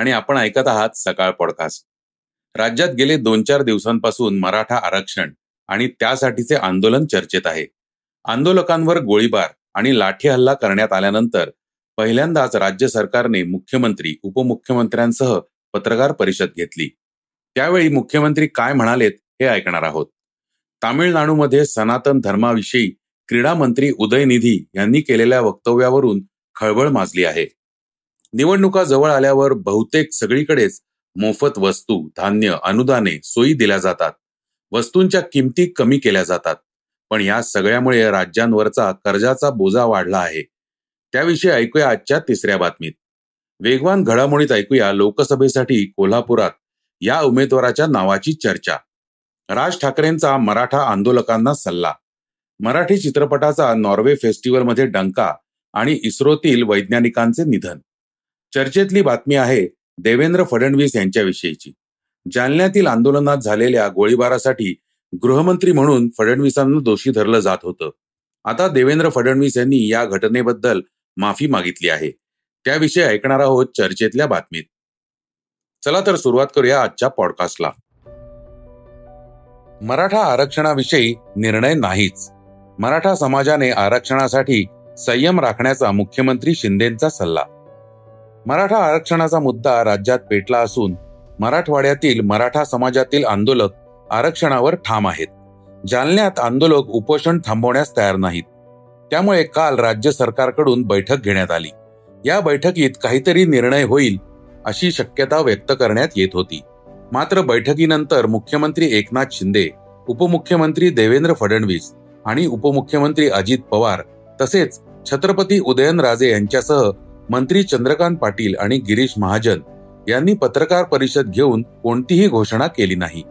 आणि आपण ऐकत आहात सकाळ पॉडकास्ट. राज्यात गेले दोन चार दिवसांपासून मराठा आरक्षण आणि त्यासाठीचे आंदोलन चर्चेत आहे. आंदोलकांवर गोळीबार आणि लाठी हल्ला करण्यात आल्यानंतर पहिल्यांदाच राज्य सरकारने मुख्यमंत्री उपमुख्यमंत्र्यांसह पत्रकार परिषद घेतली. त्यावेळी मुख्यमंत्री काय म्हणालेत हे ऐकणार आहोत. तामिळनाडूमध्ये सनातन धर्माविषयी क्रीडा मंत्री उदयनिधी यांनी केलेल्या वक्तव्यावरून खळबळ माजली आहे. निवडणुका जवळ आल्यावर बहुतेक सगळीकडेच मोफत वस्तू धान्य अनुदाने सोयी दिल्या जातात. वस्तूंच्या किमती कमी केल्या जातात. पण या सगळ्यामुळे राज्यांवरचा कर्जाचा बोजा वाढला आहे. त्याविषयी ऐकूया आजच्या तिसऱ्या बातमीत. वेगवान घडामोडीत ऐकूया लोकसभेसाठी कोल्हापुरात या उमेदवाराच्या नावाची चर्चा. राज ठाकरेंचा मराठा आंदोलकांना सल्ला. मराठी चित्रपटाचा नॉर्वे फेस्टिवलमध्ये डंका आणि इस्रोतील वैज्ञानिकांचे निधन. चर्चेतली बातमी आहे देवेंद्र फडणवीस यांच्याविषयीची. जालन्यातील आंदोलनात झालेल्या गोळीबारासाठी गृहमंत्री म्हणून फडणवीसांना दोषी धरलं जात होतं. आता देवेंद्र फडणवीस यांनी या घटनेबद्दल माफी मागितली आहे. त्याविषयी ऐकणार आहोत चर्चेतल्या बातमीत. चला तर सुरुवात करूया आजच्या पॉडकास्टला मराठा आरक्षणाविषयी निर्णय नाहीच. मराठा समाजाने आरक्षणासाठी संयम राखण्याचा मुख्यमंत्री शिंदेचा सल्ला. मराठा आरक्षणाचा मुद्दा राज्यात पेटला असून मराठवाड्यातील मराठा समाजातील आंदोलक आरक्षणावर ठाम आहेत. जालन्यात आंदोलक उपोषण थांबवण्यास तयार नाहीत. त्यामुळे काल राज्य सरकारकडून बैठक घेण्यात आली. या बैठकीत काहीतरी निर्णय होईल अशी शक्यता व्यक्त करण्यात येत होती. मात्र बैठकीनंतर मुख्यमंत्री एकनाथ शिंदे उपमुख्यमंत्री देवेंद्र फडणवीस आणि उपमुख्यमंत्री अजित पवार तसेच छत्रपती उदयनराजे यांच्यासह मंत्री चंद्रकांत पाटील आणि गिरीश महाजन यांनी पत्रकार परिषद घेऊन कोणतीही घोषणा केली नाही.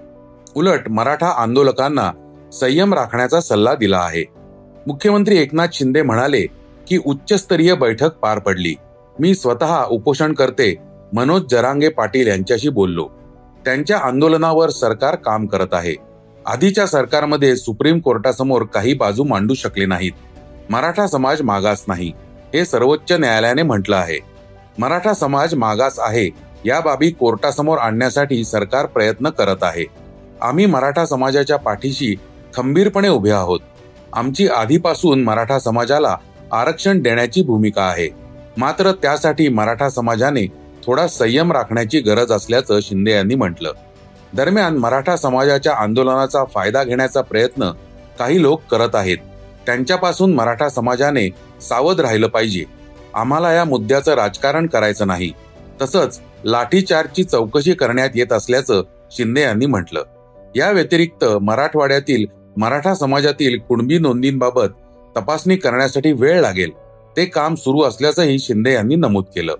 उलट मराठा आंदोलकांना संयम राखण्याचा सल्ला दिला आहे. मुख्यमंत्री एकनाथ शिंदे म्हणाले की उच्चस्तरीय बैठक पार पडली. मी स्वतः उपोषण करते मनोज जरांगे पाटील यांच्याशी बोललो. त्यांच्या आंदोलनावर सरकार काम करत आहे. आधीच्या सरकारमध्ये सुप्रीम कोर्टासमोर काही बाजू मांडू शकले नाहीत. मराठा समाज मागास नाही. हे सर्वोच्च न्यायालयाने म्हटलं आहे. मराठा समाज मागास आहे या बाबी कोर्टासमोर आणण्यासाठी सरकार प्रयत्न करत आहे. आम्ही मराठा समाजाच्या पाठीशी खंबीरपणे उभे आहोत. आमची आधीपासून मराठा समाजाला आरक्षण देण्याची भूमिका आहे. मात्र त्यासाठी मराठा समाजाने थोडा संयम राखण्याची गरज असल्याचं शिंदे यांनी म्हटलं. दरम्यान मराठा समाजाच्या आंदोलनाचा फायदा घेण्याचा प्रयत्न काही लोक करत आहेत. त्यांच्यापासून मराठा समाजाने सावध राहिलं पाहिजे. आम्हाला या मुद्द्याचं राजकारण करायचं नाही. तसंच लाठीचार्जची चौकशी करण्यात येत असल्याचं शिंदे यांनी म्हटलं. या व्यतिरिक्त मराठवाड्यातील मराठा समाजातील कुणबी नोंदींबाबत तपासणी करण्यासाठी वेळ लागेल. ते काम सुरू असल्याचंही शिंदे यांनी नमूद केलं.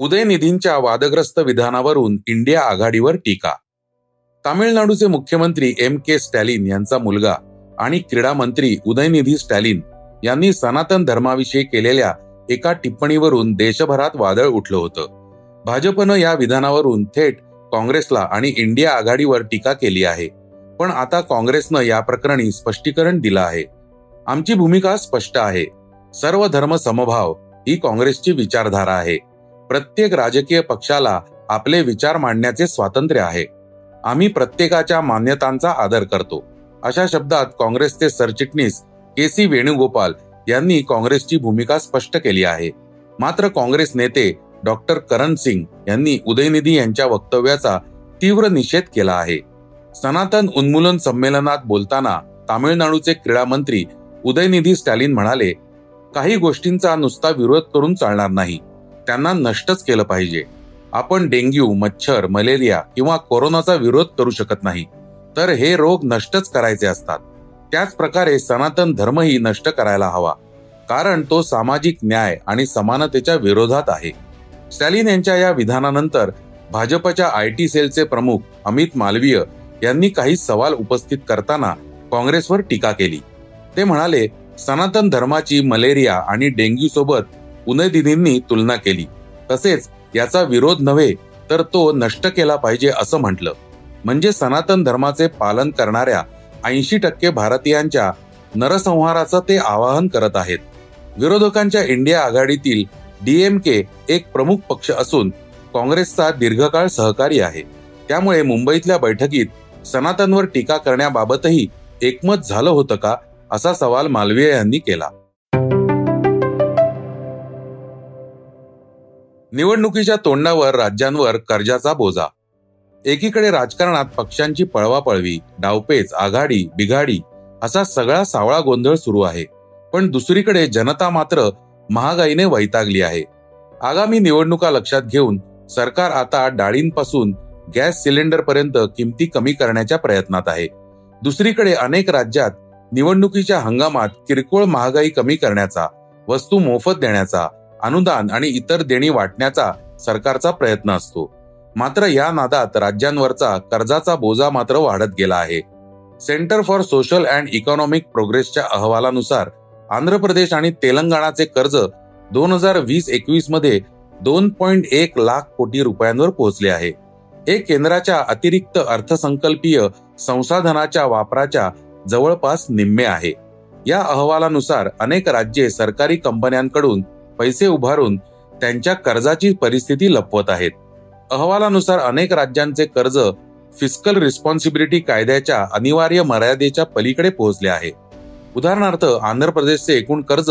उदयनिधींच्या वादग्रस्त विधानावरून इंडिया आघाडीवर टीका. तामिळनाडूचे मुख्यमंत्री एम के स्टॅलिन यांचा मुलगा आणि क्रीडा मंत्री उदयनिधी स्टॅलिन यांनी सनातन धर्माविषयी केलेल्या एका टिप्पणीवरून देशभरात वादळ उठलं होतं. भाजपनं या विधानावरून थेट काँग्रेसला आणि इंडिया आघाडीवर टीका केली आहे. पण आता काँग्रेसनं या प्रकरणी स्पष्टीकरण दिलं आहे. आमची भूमिका स्पष्ट आहे. सर्व धर्म समभाव ही काँग्रेसची विचारधारा आहे. प्रत्येक राजकीय पक्षाला आपले विचार मांडण्याचे स्वातंत्र्य आहे. आम्ही प्रत्येकाच्या मान्यतांचा आदर करतो. अशा शब्दात काँग्रेसचे सरचिटणीस के सी वेणुगोपाल यांनी काँग्रेसची भूमिका स्पष्ट केली आहे. मात्र काँग्रेस नेते डॉक्टर करण सिंग यांनी उदयनिधी यांच्या वक्तव्याचा तीव्र निषेध केला आहे. सनातन उन्मूलन संमेलनात बोलताना तामिळनाडूचे क्रीडा मंत्री उदयनिधी स्टॅलिन म्हणाले काही गोष्टींचा नुसता विरोध करून चालणार नाही. त्यांना नष्टच केलं पाहिजे. आपण डेंग्यू मच्छर मलेरिया किंवा कोरोनाचा विरोध करू शकत नाही. तर हे रोग नष्टच करायचे असतात. त्याच प्रकारे सनातन धर्मही नष्ट करायला हवा. कारण तो सामाजिक न्याय आणि समानतेच्या विरोधात आहे. स्टॅलिन यांच्या या विधानानंतर भाजपच्या आय टी सेलचे प्रमुख अमित मालवीय यांनी काही सवाल उपस्थित करताना काँग्रेसवर टीका केली. ते म्हणाले सनातन धर्माची मलेरिया आणि डेंग्यू सोबत उनयदिनींनी तुलना केली. तसेच याचा विरोध नव्हे तर तो नष्ट केला पाहिजे असं म्हटलं. म्हणजे सनातन धर्माचे पालन करणाऱ्या ऐंशी टक्के भारतीयांच्या नरसंहाराचं ते आवाहन करत आहेत. विरोधकांच्या इंडिया आघाडीतील डीएमके एक प्रमुख पक्ष असून काँग्रेसचा दीर्घकाळ सहकारी आहे. त्यामुळे मुंबईतल्या बैठकीत सनातनवर टीका करण्याबाबतही एकमत झालं होतं का असा सवाल मालवीय यांनी केला. निवडणुकीच्या तोंडावर राज्यांवर कर्जाचा बोजा एकीकडे राजकारणात पक्षांची पळवापळवी डावपेच आघाडी बिघाडी असा सगळा सावळा गोंधळ सुरू आहे. पण दुसरीकडे जनता मात्र महागाईने वैतागली आहे. आगामी निवडणुका लक्षात घेऊन सरकार आता डाळींपासून गॅस सिलेंडर पर्यंत किमती कमी करण्याच्या प्रयत्नात आहे. दुसरीकडे अनेक राज्यात निवडणुकीच्या हंगामात किरकोळ महागाई कमी करण्याचा वस्तू मोफत देण्याचा अनुदान आणि इतर देणी वाटण्याचा सरकारचा प्रयत्न असतो. मात्र या नादात राज्यांवरचा कर्जाचा बोजा मात्र वाढत गेला आहे. Centre for social and economic प्रोग्रेसच्या अहवालानुसार आंध्र प्रदेश आणि तेलंगणाचे कर्ज दोन हजार वीस एकवीसमध्ये दोन पॉइंट एक लाख कोटी रुपयांवर पोहोचले आहे. हे केंद्राच्या अतिरिक्त अर्थसंकल्पीय संसाधनाच्या वापराच्या जवळपास निम्मे आहे. या अहवालानुसार अनेक राज्ये सरकारी कंपन्यांकडून पैसे उभारून त्यांच्या कर्जाची परिस्थिती लपवत आहेत. अहवालानुसार अनेक राज्यांचे कर्ज फिस्कल रिस्पॉन्सिबिलिटी कायद्याच्या अनिवार्य मर्यादेच्या पलीकडे पोहोचले आहे. उदाहरणार्थ आंध्र प्रदेशचे एकूण कर्ज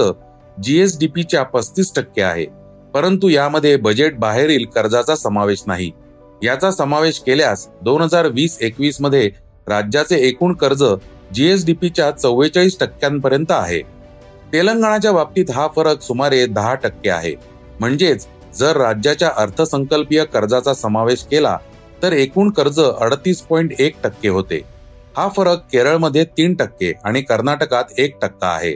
जीएसडीपीच्या पस्तीस टक्के आहे. परंतु यामध्ये बजेट बाहेरील कर्जाचा समावेश नाही. याचा समावेश केल्यास दोन हजार वीस एकवीसमध्ये राज्याचे एकूण कर्ज जीएसडीपीच्या चव्वेचाळीस टक्क्यांपर्यंत आहे. तेलंगणाच्या बाबतीत हा फरक सुमारे दहा टक्के आहे. म्हणजेच जर राज्याच्या अर्थसंकल्पीय कर्जाचा समावेश केला तर एकूण कर्ज अडतीस पॉइंट एक टक्के होते. हा फरक केरळमध्ये तीन टक्के आणि कर्नाटकात एक टक्का आहे.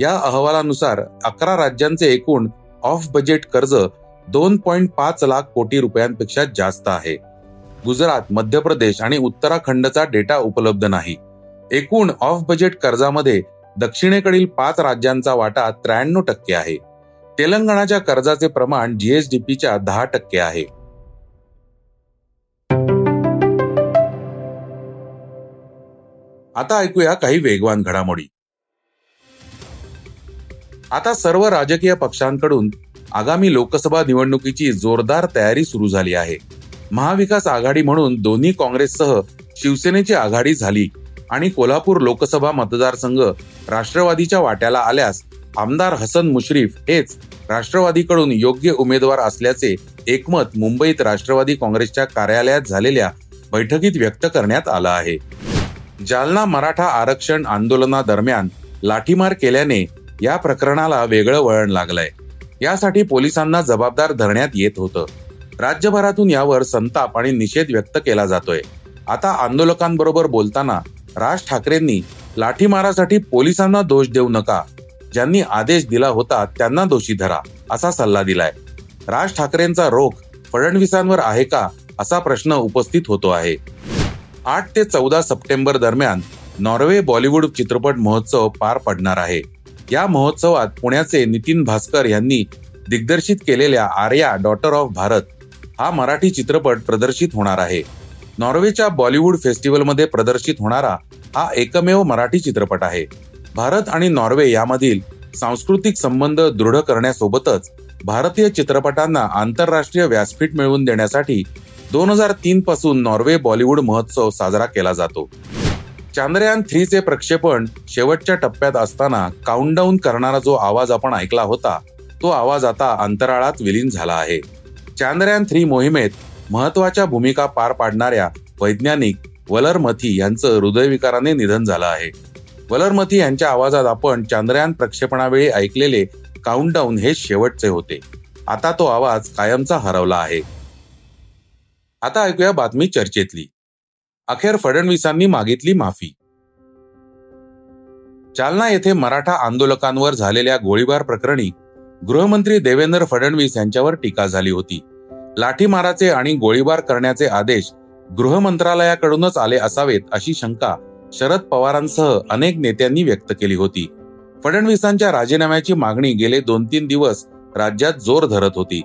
या अहवालानुसार अकरा राज्यांचे एकूण ऑफ बजेट कर्ज दोन पॉइंट पाच लाख कोटी रुपयांपेक्षा जास्त आहे. गुजरात मध्य प्रदेश आणि उत्तराखंडचा डेटा उपलब्ध नाही. एकूण ऑफ बजेट कर्जामध्ये दक्षिणेकडील पाच राज्यांचा वाटा त्र्याण्णव टक्के आहे. तेलंगणाच्या कर्जाचे प्रमाण जीएसडीपीच्या दहा टक्के आहे. आता ऐकूया काही वेगवान घडामोडी. आता सर्व राजकीय पक्षांकडून आगामी लोकसभा निवडणुकीची जोरदार तयारी सुरू झाली आहे. महाविकास आघाडी म्हणून दोन्ही काँग्रेससह शिवसेनेची आघाडी झाली आणि कोल्हापूर लोकसभा मतदारसंघ राष्ट्रवादीच्या वाट्याला आल्यास आमदार हसन मुश्रीफ हेच राष्ट्रवादीकडून योग्य उमेदवार असल्याचे एकमत मुंबईत राष्ट्रवादी काँग्रेसच्या कार्यालयात झालेल्या बैठकीत व्यक्त करण्यात आलं आहे. जालना मराठा आरक्षण आंदोलनादरम्यान लाठीमार केल्याने या प्रकरणाला वेगळं वळण लागलंय. यासाठी पोलिसांना जबाबदार धरण्यात येत होतं. राज्यभरातून यावर संताप आणि निषेध व्यक्त केला जातोय. आता आंदोलकांबरोबर बोलताना राज ठाकरेंनी लाठीमारासाठी पोलिसांना दोष देऊ नका ज्यांनी आदेश दिला होता त्यांना दोषी धरा असा सल्ला दिलाय. राज ठाकरेंचा रोख फडणवीसांवर आहे का असा प्रश्न उपस्थित होतो आहे. आठ ते चौदा सप्टेंबर दरम्यान नॉर्वे बॉलिवूड चित्रपट महोत्सव पार पडणार आहे. या महोत्सवात पुण्याचे नितीन भास्कर यांनी दिग्दर्शित केलेल्या आर्या डॉटर ऑफ भारत हा मराठी चित्रपट प्रदर्शित होणार आहे. नॉर्वेच्या बॉलिवूड फेस्टिवलमध्ये प्रदर्शित होणारा हा एकमेव मराठी चित्रपट आहे. भारत आणि नॉर्वे यामधील सांस्कृतिक संबंध दृढ करण्यासोबतच भारतीय चित्रपटांना आंतरराष्ट्रीय व्यासपीठ मिळवून देण्यासाठी दोन हजार तीन पासून नॉर्वे बॉलिवूड महोत्सव साजरा केला जातो. चांद्रयान थ्रीचे प्रक्षेपण शेवटच्या टप्प्यात असताना काउंटडाऊन करणारा जो आवाज आपण ऐकला होता तो आवाज आता अंतराळात विलीन झाला आहे. चांद्रयान थ्री मोहिमेत महत्त्वाच्या भूमिका पार पाडणाऱ्या वैज्ञानिक वलरमथी यांचं हृदयविकाराने निधन झालं आहे. वलरमथी यांच्या आवाजात आपण चांद्रयान प्रक्षेपणावेळी ऐकलेले काउंटडाऊन हे शेवटचे होते. आता तो आवाज कायमचा हरवला आहे. आता ऐकूया बातमी चर्चेतली. अखेर फडणवीसांनी मागितली माफी. जालना येथे मराठा आंदोलकांवर झालेल्या गोळीबार प्रकरणी गृहमंत्री देवेंद्र फडणवीस यांच्यावर टीका झाली होती. लाठीमाराचे आणि गोळीबार करण्याचे आदेश गृह मंत्रालयाकडूनच आले असावेत अशी शंका शरद पवारांसह अनेक नेत्यांनी व्यक्त केली होती. फडणवीसांच्या राजीनाम्याची मागणी गेले दोन तीन दिवस राज्यात जोर धरत होती.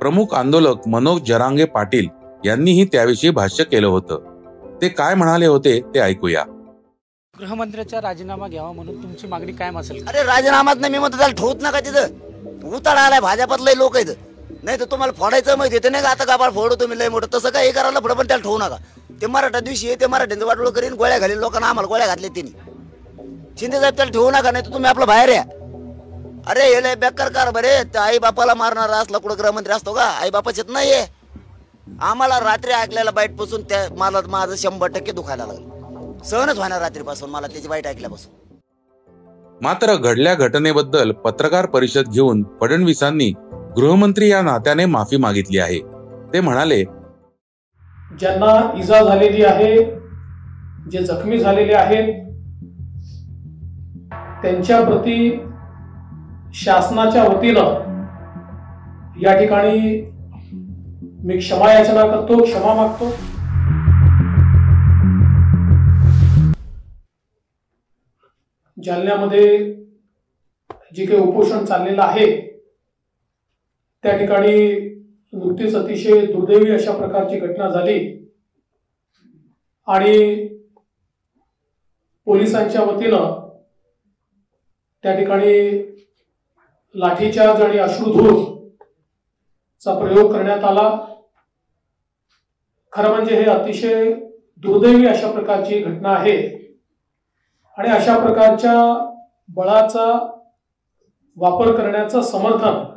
प्रमुख आंदोलक मनोज जरांगे पाटील यांनीही त्याविषयी भाष्य केलं होतं. ते काय म्हणाले होते ते ऐकूया. गृहमंत्र्याचा राजीनामा घ्यावा म्हणून तुमची मागणी कायम असेल. अरे राजीनामात नाही मी म्हणतो त्याला ठेवत नका तिथं. उताळा आलाय भाजपातले लोक आहेत नाही तर तुम्हाला फोडायचं माहिती येते नाही का आता गाबाळ फोडू तुम्ही लय मोठं. तसं काही करायला पुढं पण त्याला ठेवू नका. ते मराठा दिवशी ते मराठ्यांचं वाटोळ करीन गोळ्या घालीन लोकांना आम्हाला गोळ्या घातल्या त्यांनी शिंदे साहेब त्याला ठेवू नका नाही तर तुम्ही आपलं बाहेर या. अरे हे लय बेकार कार बरे त्या आई बापाला मारणारा असला कुठं गृहमंत्री असतो का? आई बापाच नाही आहे आम्हाला रात्री ऐकल्याला बाईटपासून त्या मला माझं शंभर टक्के दुखायला लागलं. सहनच होणार रात्रीपासून मला त्याची बाईट ऐकल्यापासून. मात्र घडल्या घटनेबद्दल पत्रकार परिषद घेऊन फडणवीसांनी गृहमंत्री या नात्याने माफी मागितली आहे. ते म्हणाले ज्यांना इजा झालेली आहे जे जखमी झालेले आहेत त्यांच्या प्रती शासनाच्या वतीनं या ठिकाणी मी क्षमा याचना करतो क्षमा मागतो. जालन्यामध्ये जे काही उपोषण चाललेलं आहे त्या ठिकाणी नुकतीच अतिशय दुर्दैवी अशा प्रकारची घटना झाली. आणि पोलिसांच्या वतीनं त्या ठिकाणी लाठीचार्ज आणि अश्रुधूर चा प्रयोग करण्यात आला. खरं म्हणजे हे अतिशय दुर्दैवी अशा प्रकारची घटना आहे. आणि अशा प्रकारच्या बळाचा वापर करण्याचं समर्थन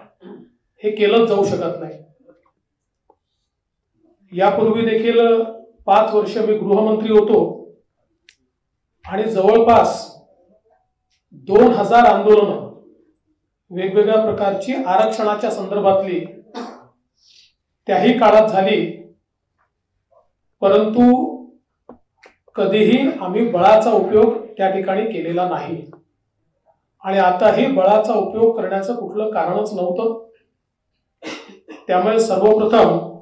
हे केलंच जाऊ शकत नाही. यापूर्वी देखील पाच वर्ष मी गृहमंत्री होतो. आणि जवळपास दोन हजार आंदोलनं वेगवेगळ्या प्रकारची आरक्षणाच्या संदर्भातली त्याही काळात झाली. परंतु कधीही आम्ही बळाचा उपयोग त्या ठिकाणी केलेला नाही. आणि आताही बळाचा उपयोग करण्याचं कुठलं कारणच नव्हतं. त्यामुळे सर्वप्रथम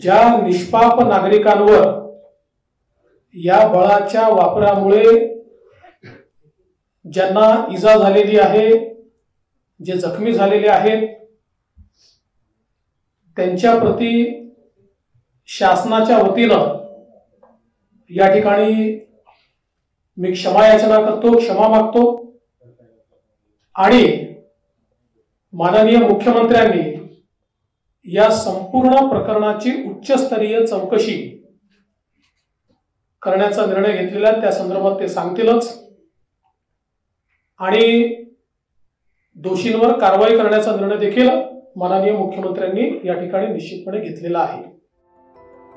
ज्या निष्पाप नागरिकांवर या बळाच्या वापरामुळे ज्यांना इजा झालेली आहे जे जखमी झालेले आहेत त्यांच्या प्रती शासनाच्या वतीनं या ठिकाणी मी क्षमा याचना करतो क्षमा मागतो. आणि माननीय मुख्यमंत्र्यांनी या संपूर्ण प्रकरणाची उच्चस्तरीय चौकशी करण्याचा निर्णय घेतलेला त्या संदर्भात ते सांगतीलच. आणि दोषींवर कारवाई करण्याचा निर्णय देखील माननीय मुख्यमंत्र्यांनी या ठिकाणी निश्चितपणे घेतलेला आहे.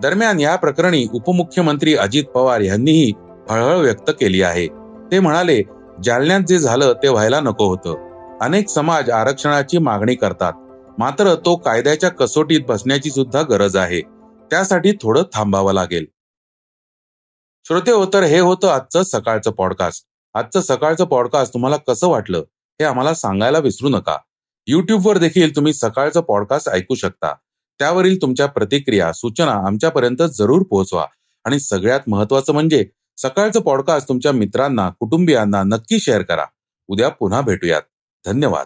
दरम्यान या प्रकरणी उपमुख्यमंत्री अजित पवार यांनीही हळहळ व्यक्त केली आहे. ते म्हणाले जालन्यात जे झालं ते व्हायला नको होतं. अनेक समाज आरक्षणाची मागणी करतात. मात्र तो कायद्याच्या कसोटीत बसण्याची सुद्धा गरज आहे. त्यासाठी थोडं थांबावं लागेल. श्रोते हो तर हे होतं आजचं सकाळचं पॉडकास्ट आजचं सकाळचं पॉडकास्ट तुम्हाला कसं वाटलं हे आम्हाला सांगायला विसरू नका. युट्यूबवर देखील तुम्ही सकाळचं पॉडकास्ट ऐकू शकता. त्यावरील तुमच्या प्रतिक्रिया सूचना आमच्यापर्यंत जरूर पोहोचवा. आणि सगळ्यात महत्वाचं म्हणजे सकाळचं पॉडकास्ट तुमच्या मित्रांना कुटुंबियांना नक्की शेअर करा. उद्या पुन्हा भेटूयात. धन्यवाद.